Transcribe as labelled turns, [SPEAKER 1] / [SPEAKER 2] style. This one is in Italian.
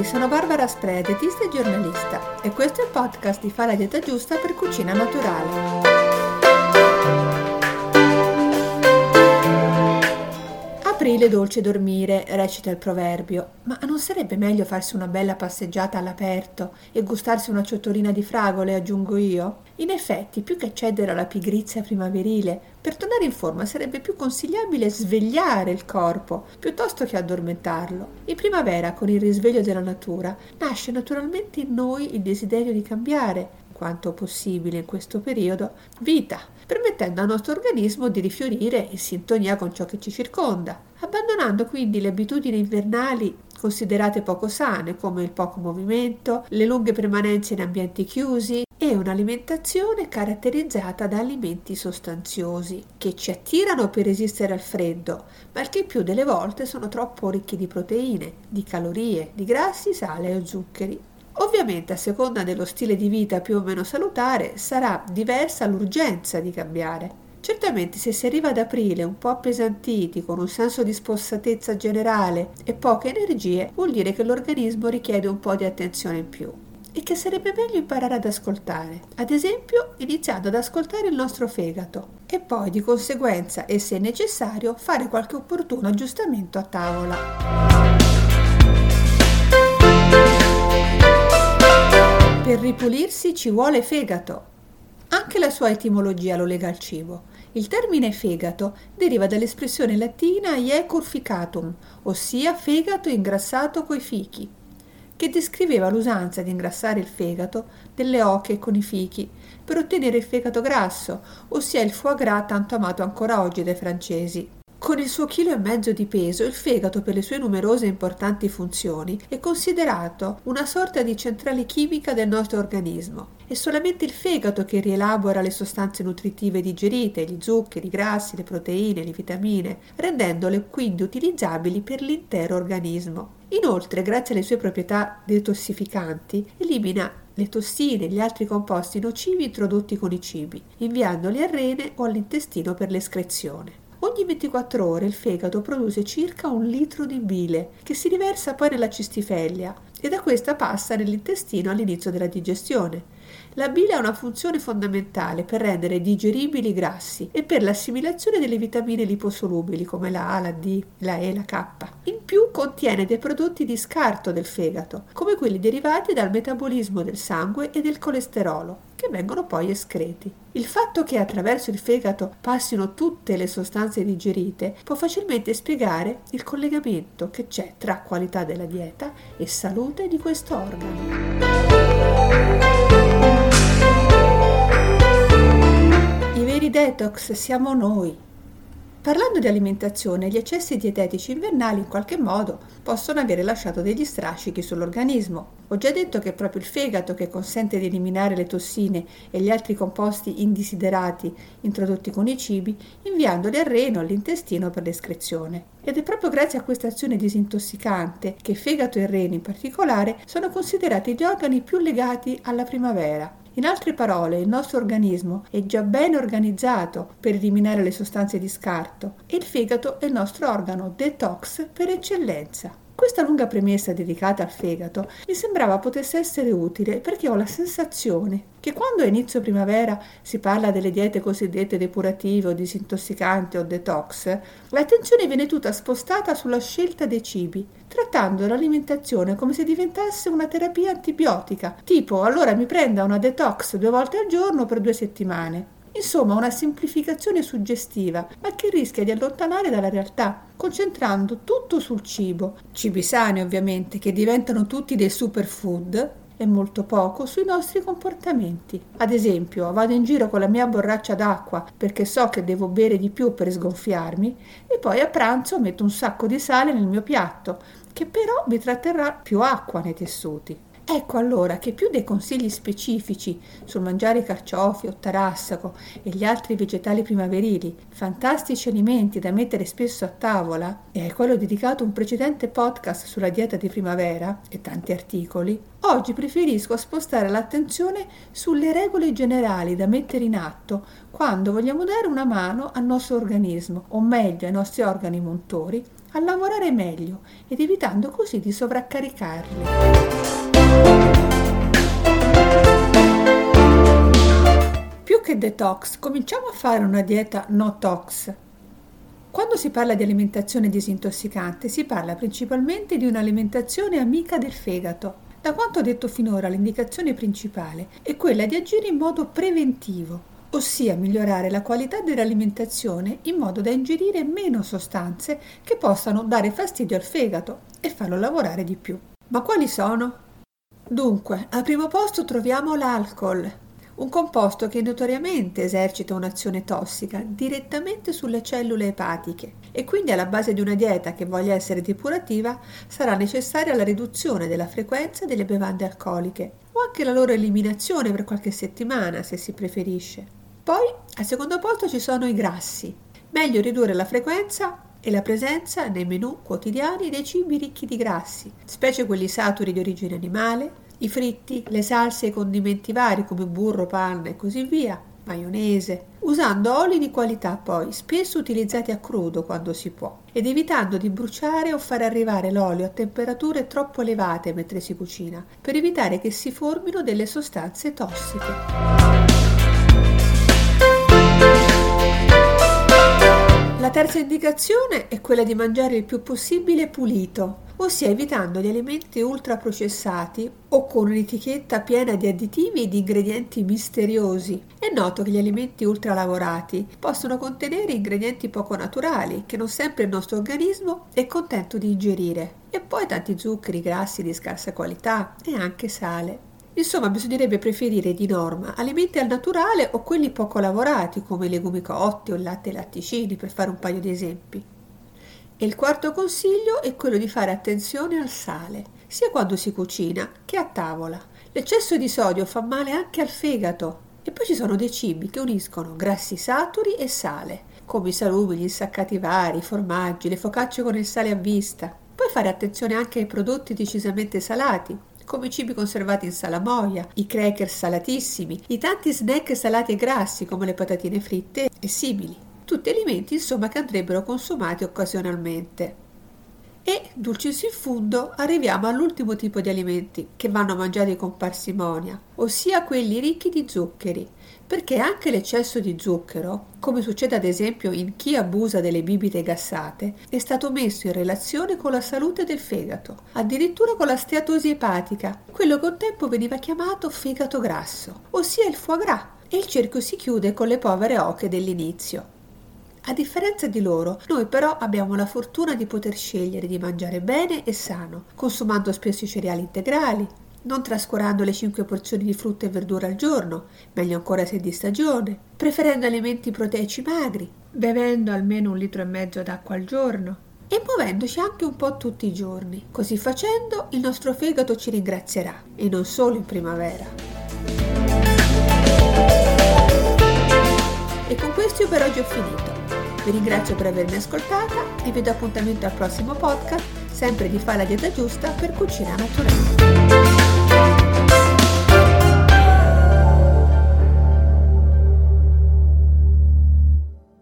[SPEAKER 1] tutti, sono Barbara Sprea, dietista e giornalista e questo è il podcast di Fa la dieta giusta per cucina naturale. Aprile dolce dormire, recita il proverbio, ma non sarebbe meglio farsi una bella passeggiata all'aperto e gustarsi una ciotolina di fragole, aggiungo io? In effetti, più che cedere alla pigrizia primaverile, per tornare in forma sarebbe più consigliabile svegliare il corpo piuttosto che addormentarlo. In primavera, con il risveglio della natura, nasce naturalmente in noi il desiderio di cambiare, quanto possibile in questo periodo, vita, permettendo al nostro organismo di rifiorire in sintonia con ciò che ci circonda, abbandonando quindi le abitudini invernali considerate poco sane come il poco movimento, le lunghe permanenze in ambienti chiusi e un'alimentazione caratterizzata da alimenti sostanziosi che ci attirano per resistere al freddo, ma che più delle volte sono troppo ricchi di proteine, di calorie, di grassi, sale o zuccheri. Ovviamente a seconda dello stile di vita più o meno salutare sarà diversa l'urgenza di cambiare. Certamente se si arriva ad aprile un po' appesantiti, con un senso di spossatezza generale e poche energie, vuol dire che l'organismo richiede un po' di attenzione in più e che sarebbe meglio imparare ad ascoltare, ad esempio iniziando ad ascoltare il nostro fegato e poi di conseguenza e se necessario fare qualche opportuno aggiustamento a tavola. Per ripulirsi ci vuole fegato. Anche la sua etimologia lo lega al cibo. Il termine fegato deriva dall'espressione latina iecur ficatum, ossia fegato ingrassato coi fichi, che descriveva l'usanza di ingrassare il fegato delle oche con i fichi per ottenere il fegato grasso, ossia il foie gras tanto amato ancora oggi dai francesi. Con il suo chilo e mezzo di peso, il fegato, per le sue numerose e importanti funzioni, è considerato una sorta di centrale chimica del nostro organismo. È solamente il fegato che rielabora le sostanze nutritive digerite, gli zuccheri, i grassi, le proteine, le vitamine, rendendole quindi utilizzabili per l'intero organismo. Inoltre, grazie alle sue proprietà detossificanti, elimina le tossine e gli altri composti nocivi introdotti con i cibi, inviandoli al rene o all'intestino per l'escrezione. Ogni 24 ore il fegato produce circa un litro di bile che si riversa poi nella cistifellea e da questa passa nell'intestino all'inizio della digestione. La bile ha una funzione fondamentale per rendere digeribili i grassi e per l'assimilazione delle vitamine liposolubili come la A, la D, la E, la K. In più contiene dei prodotti di scarto del fegato, come quelli derivati dal metabolismo del sangue e del colesterolo, che vengono poi escreti. Il fatto che attraverso il fegato passino tutte le sostanze digerite può facilmente spiegare il collegamento che c'è tra qualità della dieta e salute di questo organo. I veri detox siamo noi, Parlando di alimentazione, gli eccessi dietetici invernali in qualche modo possono avere lasciato degli strascichi sull'organismo. Ho già detto che è proprio il fegato che consente di eliminare le tossine e gli altri composti indesiderati introdotti con i cibi, inviandoli al reno, all'intestino per l'escrezione. Ed è proprio grazie a questa azione disintossicante che fegato e reno in particolare sono considerati gli organi più legati alla primavera in altre parole, il nostro organismo è già ben organizzato per eliminare le sostanze di scarto e il fegato è il nostro organo detox per eccellenza. Questa lunga premessa dedicata al fegato mi sembrava potesse essere utile perché ho la sensazione che quando a inizio primavera si parla delle diete cosiddette depurative o disintossicanti o detox, l'attenzione viene tutta spostata sulla scelta dei cibi, trattando l'alimentazione come se diventasse una terapia antibiotica, tipo allora mi prenda una detox due volte al giorno per due settimane. Insomma, una semplificazione suggestiva, ma che rischia di allontanare dalla realtà, concentrando tutto sul cibo, cibi sani ovviamente, che diventano tutti dei superfood, e molto poco sui nostri comportamenti. Ad esempio, vado in giro con la mia borraccia d'acqua perché so che devo bere di più per sgonfiarmi e poi a pranzo metto un sacco di sale nel mio piatto, che però mi tratterrà più acqua nei tessuti. Ecco allora che più dei consigli specifici sul mangiare carciofi o tarassaco e gli altri vegetali primaverili, fantastici alimenti da mettere spesso a tavola, e a quello dedicato un precedente podcast sulla dieta di primavera e tanti articoli, oggi preferisco spostare l'attenzione sulle regole generali da mettere in atto quando vogliamo dare una mano al nostro organismo, o meglio ai nostri organi montori, a lavorare meglio ed evitando così di sovraccaricarli. Che detox, cominciamo a fare una dieta no tox. Quando si parla di alimentazione disintossicante, si parla principalmente di un'alimentazione amica del fegato. Da quanto detto finora, l'indicazione principale è quella di agire in modo preventivo, ossia migliorare la qualità dell'alimentazione in modo da ingerire meno sostanze che possano dare fastidio al fegato e farlo lavorare di più. Ma quali sono? Dunque, al primo posto troviamo l'alcol, un composto che notoriamente esercita un'azione tossica direttamente sulle cellule epatiche e quindi alla base di una dieta che voglia essere depurativa sarà necessaria la riduzione della frequenza delle bevande alcoliche o anche la loro eliminazione per qualche settimana se si preferisce. Poi al secondo posto ci sono i grassi. Meglio ridurre la frequenza e la presenza nei menù quotidiani dei cibi ricchi di grassi, specie quelli saturi di origine animale, i fritti, le salse e i condimenti vari come burro, panna e così via, maionese, usando oli di qualità poi, spesso utilizzati a crudo quando si può, ed evitando di bruciare o far arrivare l'olio a temperature troppo elevate mentre si cucina, per evitare che si formino delle sostanze tossiche. La terza indicazione è quella di mangiare il più possibile pulito, ossia evitando gli alimenti ultraprocessati o con un'etichetta piena di additivi e di ingredienti misteriosi. È noto che gli alimenti ultralavorati possono contenere ingredienti poco naturali che non sempre il nostro organismo è contento di ingerire, e poi tanti zuccheri, grassi di scarsa qualità e anche sale. Insomma, bisognerebbe preferire di norma alimenti al naturale o quelli poco lavorati, come legumi cotti o latte e latticini, per fare un paio di esempi. E il quarto consiglio è quello di fare attenzione al sale, sia quando si cucina che a tavola. L'eccesso di sodio fa male anche al fegato. E poi ci sono dei cibi che uniscono grassi saturi e sale, come i salumi, gli insaccati vari, i formaggi, le focacce con il sale a vista. Puoi fare attenzione anche ai prodotti decisamente salati, come i cibi conservati in salamoia, i cracker salatissimi, i tanti snack salati e grassi come le patatine fritte e simili. Tutti alimenti insomma che andrebbero consumati occasionalmente. E, dulcis in fundo, arriviamo all'ultimo tipo di alimenti che vanno mangiati con parsimonia, ossia quelli ricchi di zuccheri, perché anche l'eccesso di zucchero, come succede ad esempio in chi abusa delle bibite gassate, è stato messo in relazione con la salute del fegato, addirittura con la steatosi epatica, quello che un tempo veniva chiamato fegato grasso, ossia il foie gras, e il cerchio si chiude con le povere oche dell'inizio. A differenza di loro, noi però abbiamo la fortuna di poter scegliere di mangiare bene e sano, consumando spesso i cereali integrali, non trascurando le 5 porzioni di frutta e verdura al giorno, meglio ancora se di stagione, preferendo alimenti proteici magri, bevendo almeno un litro e mezzo d'acqua al giorno e muovendoci anche un po' tutti i giorni. Così facendo il nostro fegato ci ringrazierà e non solo in primavera. E con questo io per oggi ho finito. Vi ringrazio per avermi ascoltata e vi do appuntamento al prossimo podcast, sempre di fare la dieta giusta per cucina naturale.